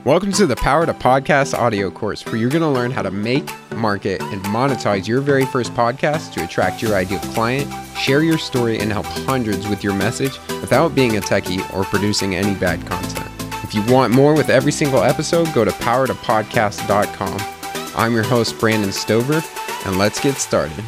Welcome to the Power to Podcast audio course, where you're going to learn how to make, market, and monetize your very first podcast to attract your ideal client, share your story, and help hundreds with your message without being a techie or producing any bad content. If you want more with every single episode, go to powertopodcast.com. I'm your host, Brandon Stover, and let's get started.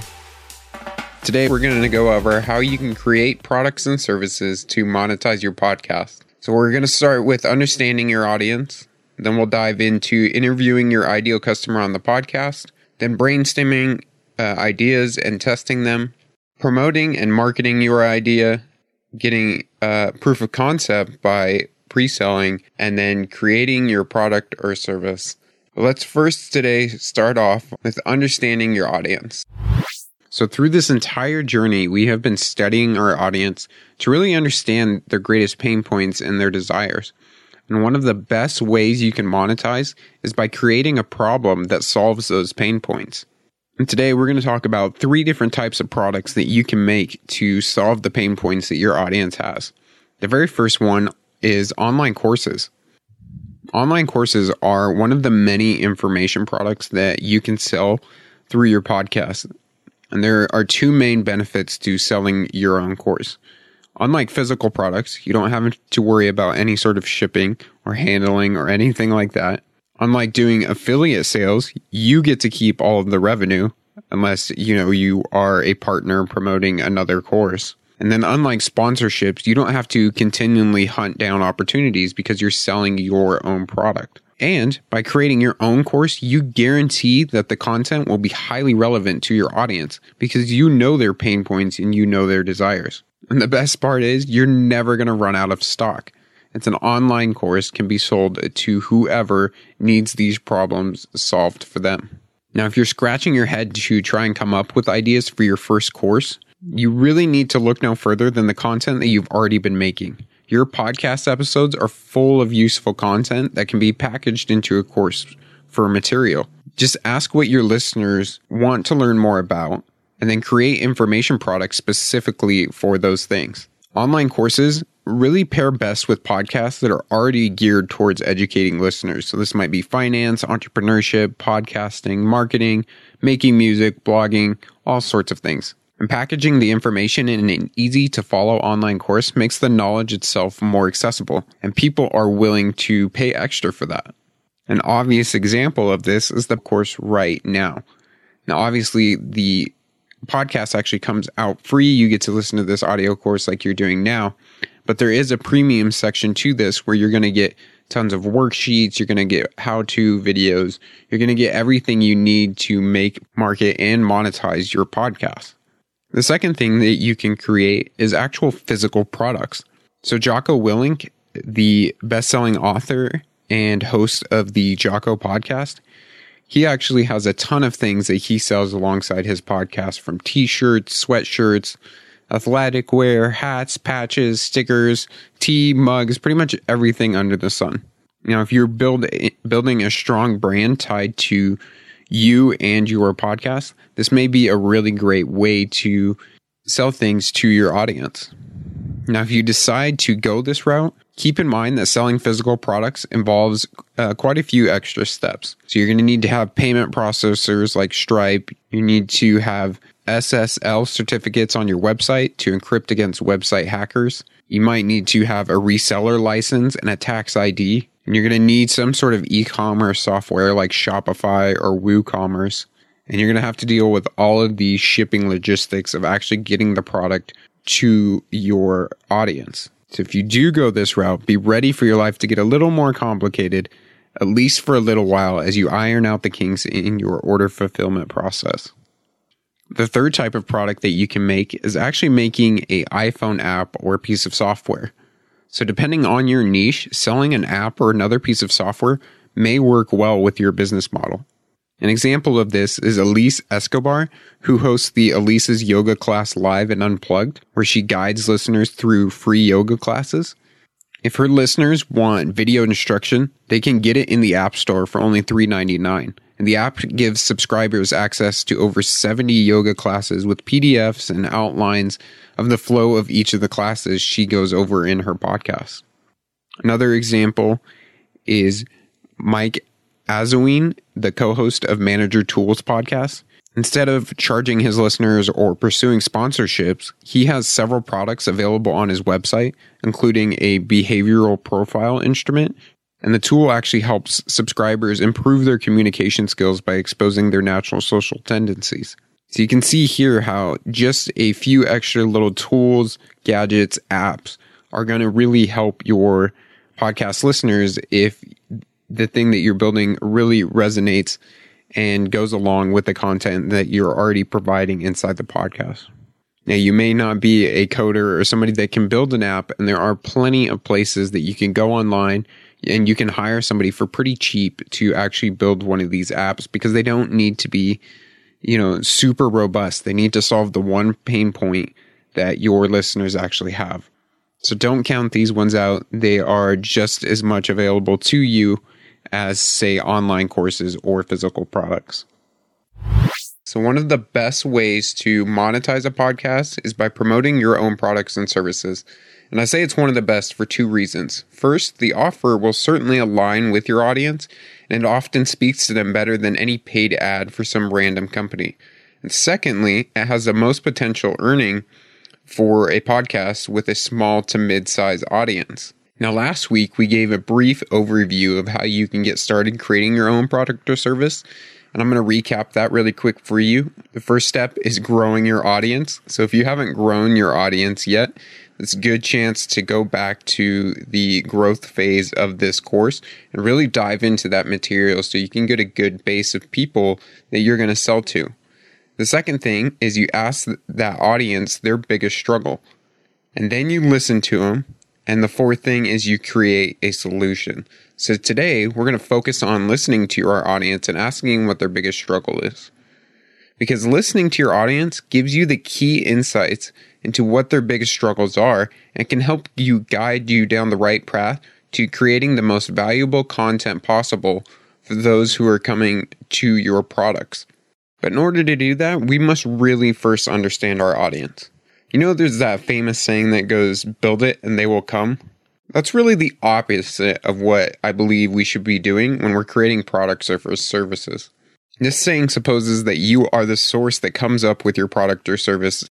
Today, we're going to go over how you can create products and services to monetize your podcast. So, we're going to start with understanding your audience then we'll dive into interviewing your ideal customer on the podcast, then brainstorming uh, ideas and testing them, promoting and marketing your idea, getting uh, proof of concept by pre selling, and then creating your product or service. Let's first today start off with understanding your audience. So, through this entire journey, we have been studying our audience to really understand their greatest pain points and their desires. And one of the best ways you can monetize is by creating a problem that solves those pain points. And today we're going to talk about three different types of products that you can make to solve the pain points that your audience has. The very first one is online courses. Online courses are one of the many information products that you can sell through your podcast. And there are two main benefits to selling your own course. Unlike physical products, you don't have to worry about any sort of shipping or handling or anything like that. Unlike doing affiliate sales, you get to keep all of the revenue unless, you know, you are a partner promoting another course. And then unlike sponsorships, you don't have to continually hunt down opportunities because you're selling your own product. And by creating your own course, you guarantee that the content will be highly relevant to your audience because you know their pain points and you know their desires. And the best part is you're never going to run out of stock. It's an online course can be sold to whoever needs these problems solved for them. Now, if you're scratching your head to try and come up with ideas for your first course, you really need to look no further than the content that you've already been making. Your podcast episodes are full of useful content that can be packaged into a course for material. Just ask what your listeners want to learn more about and then create information products specifically for those things. Online courses really pair best with podcasts that are already geared towards educating listeners. So this might be finance, entrepreneurship, podcasting, marketing, making music, blogging, all sorts of things. And packaging the information in an easy to follow online course makes the knowledge itself more accessible, and people are willing to pay extra for that. An obvious example of this is the course right now. Now, obviously, the podcast actually comes out free. You get to listen to this audio course like you're doing now. But there is a premium section to this where you're going to get tons of worksheets. You're going to get how to videos. You're going to get everything you need to make, market, and monetize your podcast. The second thing that you can create is actual physical products. So, Jocko Willink, the best selling author and host of the Jocko podcast, he actually has a ton of things that he sells alongside his podcast from t-shirts, sweatshirts, athletic wear, hats, patches, stickers, tea, mugs, pretty much everything under the sun. Now, if you're build, building a strong brand tied to you and your podcast, this may be a really great way to sell things to your audience. Now, if you decide to go this route, keep in mind that selling physical products involves uh, quite a few extra steps. So you're going to need to have payment processors like Stripe. You need to have SSL certificates on your website to encrypt against website hackers. You might need to have a reseller license and a tax ID. And you're going to need some sort of e-commerce software like Shopify or WooCommerce. And you're going to have to deal with all of the shipping logistics of actually getting the product to your audience. So if you do go this route, be ready for your life to get a little more complicated, at least for a little while, as you iron out the kinks in your order fulfillment process. The third type of product that you can make is actually making a iPhone app or a piece of software. So depending on your niche, selling an app or another piece of software may work well with your business model. An example of this is Elise Escobar, who hosts the Elise's Yoga Class Live and Unplugged, where she guides listeners through free yoga classes. If her listeners want video instruction, they can get it in the App Store for only $3.99. And the app gives subscribers access to over 70 yoga classes with PDFs and outlines of the flow of each of the classes she goes over in her podcast. Another example is Mike Auzenne, the co host of Manager Tools podcast. Instead of charging his listeners or pursuing sponsorships, he has several products available on his website, including a behavioral profile instrument. And the tool actually helps subscribers improve their communication skills by exposing their natural social tendencies. So you can see here how just a few extra little tools, gadgets, apps are going to really help your podcast listeners if the thing that you're building really resonates and goes along with the content that you're already providing inside the podcast. Now, you may not be a coder or somebody that can build an app, and there are plenty of places that you can go online and you can hire somebody for pretty cheap to actually build one of these apps because they don't need to be, you know, super robust. They need to solve the one pain point that your listeners actually have. So don't count these ones out. They are just as much available to you as, say, online courses or physical products. So, one of the best ways to monetize a podcast is by promoting your own products and services. And I say it's one of the best for two reasons. First, the offer will certainly align with your audience, and often speaks to them better than any paid ad for some random company. And secondly, it has the most potential earning for a podcast with a small to mid size audience. Now, last week we gave a brief overview of how you can get started creating your own product or service. And I'm going to recap that really quick for you. The first step is growing your audience. So if you haven't grown your audience yet, it's a good chance to go back to the growth phase of this course and really dive into that material so you can get a good base of people that you're going to sell to. The second thing is you ask that audience their biggest struggle, and then you listen to them and the fourth thing is you create a solution. So today we're going to focus on listening to our audience and asking what their biggest struggle is. Because listening to your audience gives you the key insights into what their biggest struggles are and can help you guide you down the right path to creating the most valuable content possible for those who are coming to your products. But in order to do that, we must really first understand our audience. You know, there's that famous saying that goes, build it and they will come. That's really the opposite of what I believe we should be doing when we're creating products or services. This saying supposes that you are the source that comes up with your product or service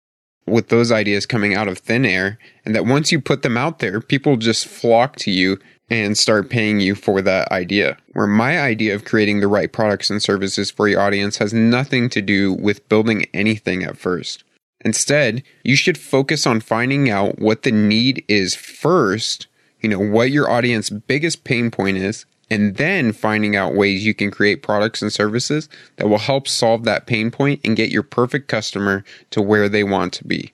with those ideas coming out of thin air, and that once you put them out there, people just flock to you and start paying you for that idea. Where my idea of creating the right products and services for your audience has nothing to do with building anything at first. Instead, you should focus on finding out what the need is first, you know, what your audience biggest pain point is, and then finding out ways you can create products and services that will help solve that pain point and get your perfect customer to where they want to be.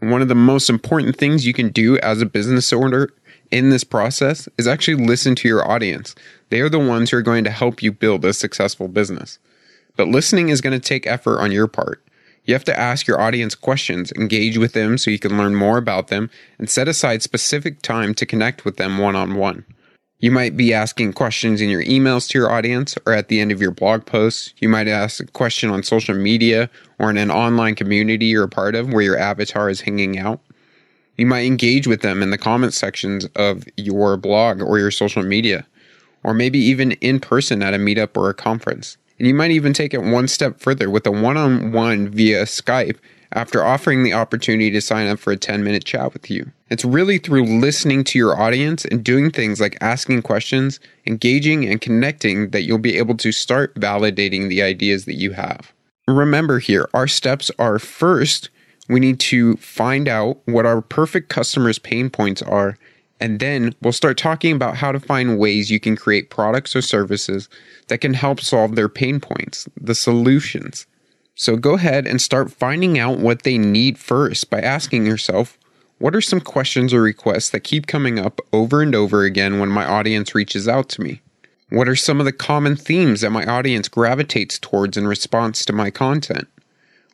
One of the most important things you can do as a business owner in this process is actually listen to your audience. They are the ones who are going to help you build a successful business. But listening is going to take effort on your part. You have to ask your audience questions, engage with them so you can learn more about them, and set aside specific time to connect with them one on one. You might be asking questions in your emails to your audience or at the end of your blog posts. You might ask a question on social media or in an online community you're a part of where your avatar is hanging out. You might engage with them in the comment sections of your blog or your social media, or maybe even in person at a meetup or a conference. And you might even take it one step further with a one on one via Skype after offering the opportunity to sign up for a 10 minute chat with you. It's really through listening to your audience and doing things like asking questions, engaging, and connecting that you'll be able to start validating the ideas that you have. Remember here, our steps are first, we need to find out what our perfect customers' pain points are and then we'll start talking about how to find ways you can create products or services that can help solve their pain points, the solutions. So go ahead and start finding out what they need first by asking yourself, what are some questions or requests that keep coming up over and over again when my audience reaches out to me? What are some of the common themes that my audience gravitates towards in response to my content?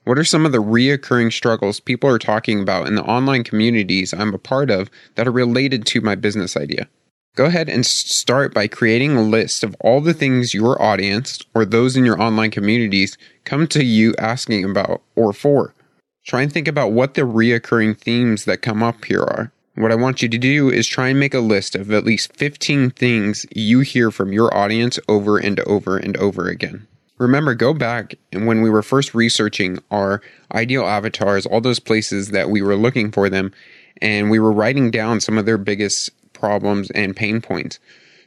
What are some of the reoccurring struggles people are talking about in the online communities I'm a part of that are related to my business idea? Go ahead and start by creating a list of all the things your audience or those in your online communities come to you asking about or for. Try and think about what the reoccurring themes that come up here are. What I want you to do is try and make a list of at least 15 things you hear from your audience over and over and over again. Remember, go back and when we were first researching our ideal avatars, all those places that we were looking for them, and we were writing down some of their biggest problems and pain points.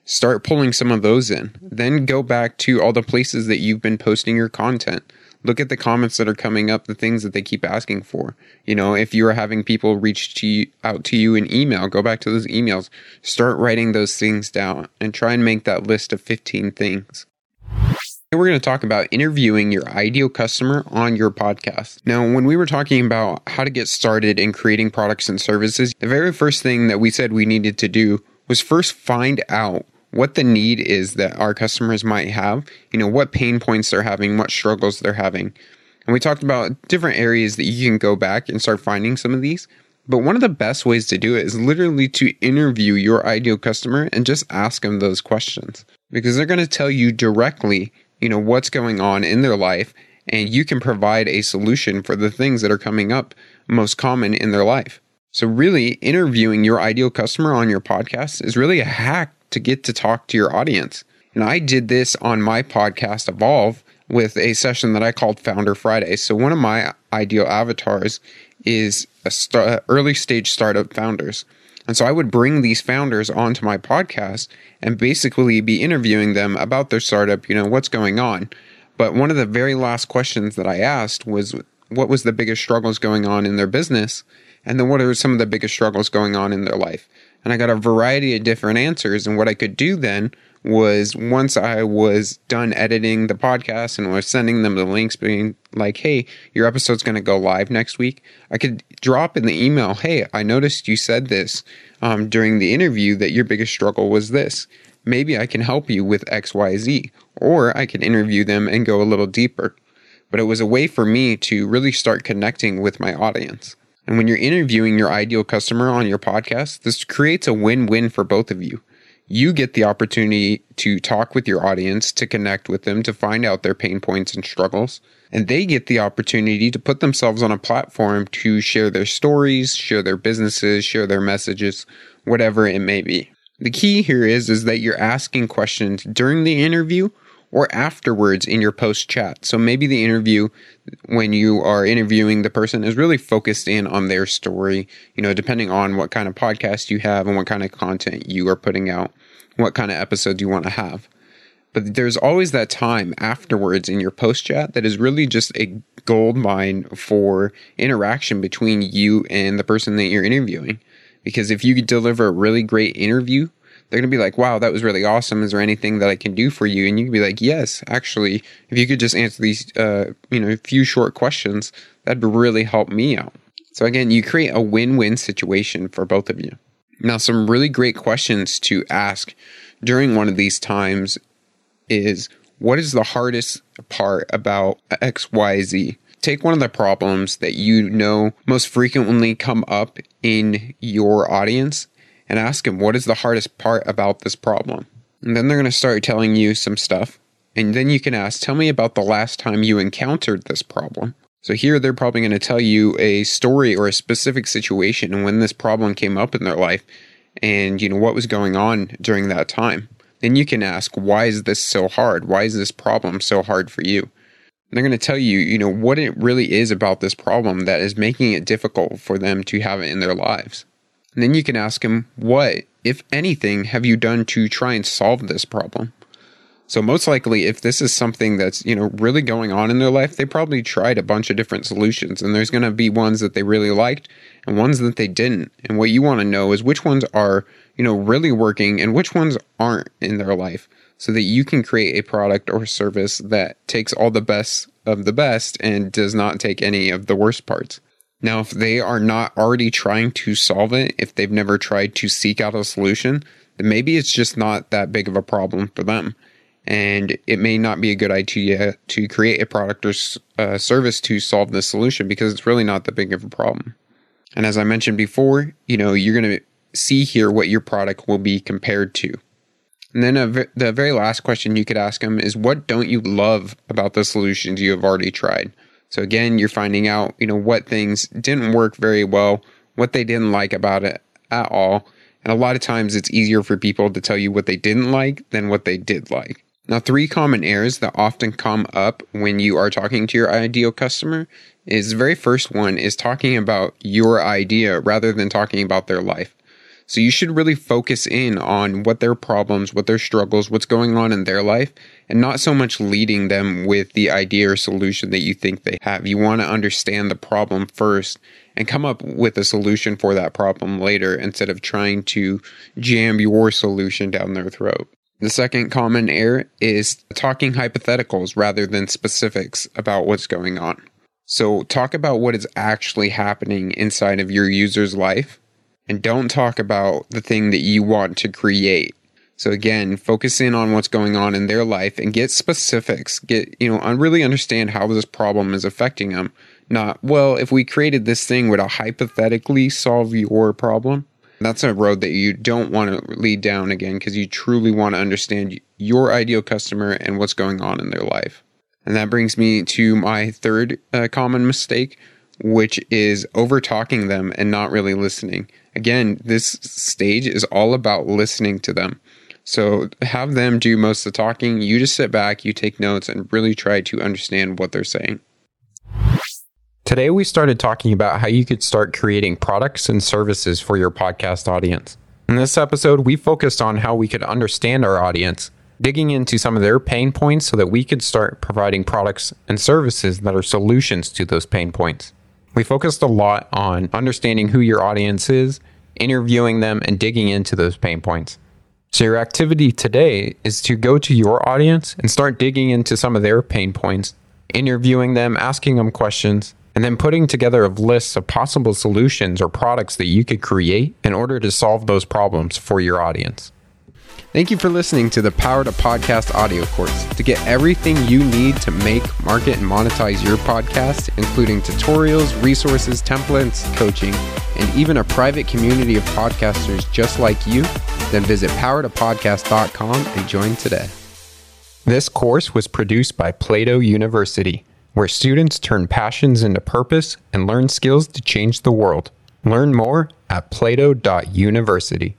Start pulling some of those in. Then go back to all the places that you've been posting your content. Look at the comments that are coming up, the things that they keep asking for. You know, if you are having people reach to you, out to you in email, go back to those emails. Start writing those things down and try and make that list of 15 things we're going to talk about interviewing your ideal customer on your podcast. Now, when we were talking about how to get started in creating products and services, the very first thing that we said we needed to do was first find out what the need is that our customers might have, you know, what pain points they're having, what struggles they're having. And we talked about different areas that you can go back and start finding some of these. But one of the best ways to do it is literally to interview your ideal customer and just ask them those questions because they're going to tell you directly you know, what's going on in their life and you can provide a solution for the things that are coming up most common in their life. So really interviewing your ideal customer on your podcast is really a hack to get to talk to your audience. And I did this on my podcast Evolve with a session that I called Founder Friday. So one of my ideal avatars is a st- early stage startup founders. And so I would bring these founders onto my podcast and basically be interviewing them about their startup, you know, what's going on. But one of the very last questions that I asked was what was the biggest struggles going on in their business? And then what are some of the biggest struggles going on in their life? And I got a variety of different answers. And what I could do then was once I was done editing the podcast and was sending them the links, being like, hey, your episode's going to go live next week, I could drop in the email, hey, I noticed you said this um, during the interview that your biggest struggle was this. Maybe I can help you with XYZ, or I can interview them and go a little deeper. But it was a way for me to really start connecting with my audience. And when you're interviewing your ideal customer on your podcast, this creates a win win for both of you you get the opportunity to talk with your audience, to connect with them, to find out their pain points and struggles. And they get the opportunity to put themselves on a platform to share their stories, share their businesses, share their messages, whatever it may be. The key here is, is that you're asking questions during the interview or afterwards in your post chat. So maybe the interview, when you are interviewing the person, is really focused in on their story, you know, depending on what kind of podcast you have and what kind of content you are putting out, what kind of episodes you want to have. But there's always that time afterwards in your post chat that is really just a gold mine for interaction between you and the person that you're interviewing. Because if you deliver a really great interview, they're going to be like, wow, that was really awesome. Is there anything that I can do for you? And you can be like, yes, actually, if you could just answer these, uh, you know, few short questions, that'd really help me out. So again, you create a win-win situation for both of you. Now, some really great questions to ask during one of these times is what is the hardest part about XYZ? Take one of the problems that you know most frequently come up in your audience and ask them what is the hardest part about this problem. And then they're going to start telling you some stuff. And then you can ask, tell me about the last time you encountered this problem. So here they're probably going to tell you a story or a specific situation and when this problem came up in their life and you know what was going on during that time. Then you can ask, why is this so hard? Why is this problem so hard for you? And they're going to tell you, you know, what it really is about this problem that is making it difficult for them to have it in their lives. And then you can ask him, what, if anything, have you done to try and solve this problem? So most likely, if this is something that's you know really going on in their life, they probably tried a bunch of different solutions, and there's going to be ones that they really liked and ones that they didn't. And what you want to know is which ones are you know really working and which ones aren't in their life, so that you can create a product or service that takes all the best of the best and does not take any of the worst parts. Now, if they are not already trying to solve it, if they've never tried to seek out a solution, then maybe it's just not that big of a problem for them. And it may not be a good idea to create a product or uh, service to solve this solution because it's really not that big of a problem. And as I mentioned before, you know, you're going to see here what your product will be compared to. And then the very last question you could ask them is what don't you love about the solutions you have already tried? So again, you're finding out, you know, what things didn't work very well, what they didn't like about it at all. And a lot of times it's easier for people to tell you what they didn't like than what they did like. Now, three common errors that often come up when you are talking to your ideal customer is the very first one is talking about your idea rather than talking about their life. So you should really focus in on what their problems, what their struggles, what's going on in their life, and not so much leading them with the idea or solution that you think they have. You want to understand the problem first and come up with a solution for that problem later instead of trying to jam your solution down their throat. The second common error is talking hypotheticals rather than specifics about what's going on. So, talk about what is actually happening inside of your user's life and don't talk about the thing that you want to create. So again, focus in on what's going on in their life and get specifics. Get, you know, and really understand how this problem is affecting them. Not, well, if we created this thing, would I hypothetically solve your problem? That's a road that you don't want to lead down again because you truly want to understand your ideal customer and what's going on in their life. And that brings me to my third uh, common mistake, which is over talking them and not really listening. Again, this stage is all about listening to them. So have them do most of the talking. You just sit back, you take notes, and really try to understand what they're saying. Today, we started talking about how you could start creating products and services for your podcast audience. In this episode, we focused on how we could understand our audience, digging into some of their pain points so that we could start providing products and services that are solutions to those pain points. We focused a lot on understanding who your audience is, interviewing them, and digging into those pain points. So, your activity today is to go to your audience and start digging into some of their pain points, interviewing them, asking them questions, and then putting together a list of possible solutions or products that you could create in order to solve those problems for your audience. Thank you for listening to the Power to Podcast audio course. To get everything you need to make, market, and monetize your podcast, including tutorials, resources, templates, coaching, and even a private community of podcasters just like you, then visit powertopodcast.com and join today. This course was produced by Plato University, where students turn passions into purpose and learn skills to change the world. Learn more at plato.university.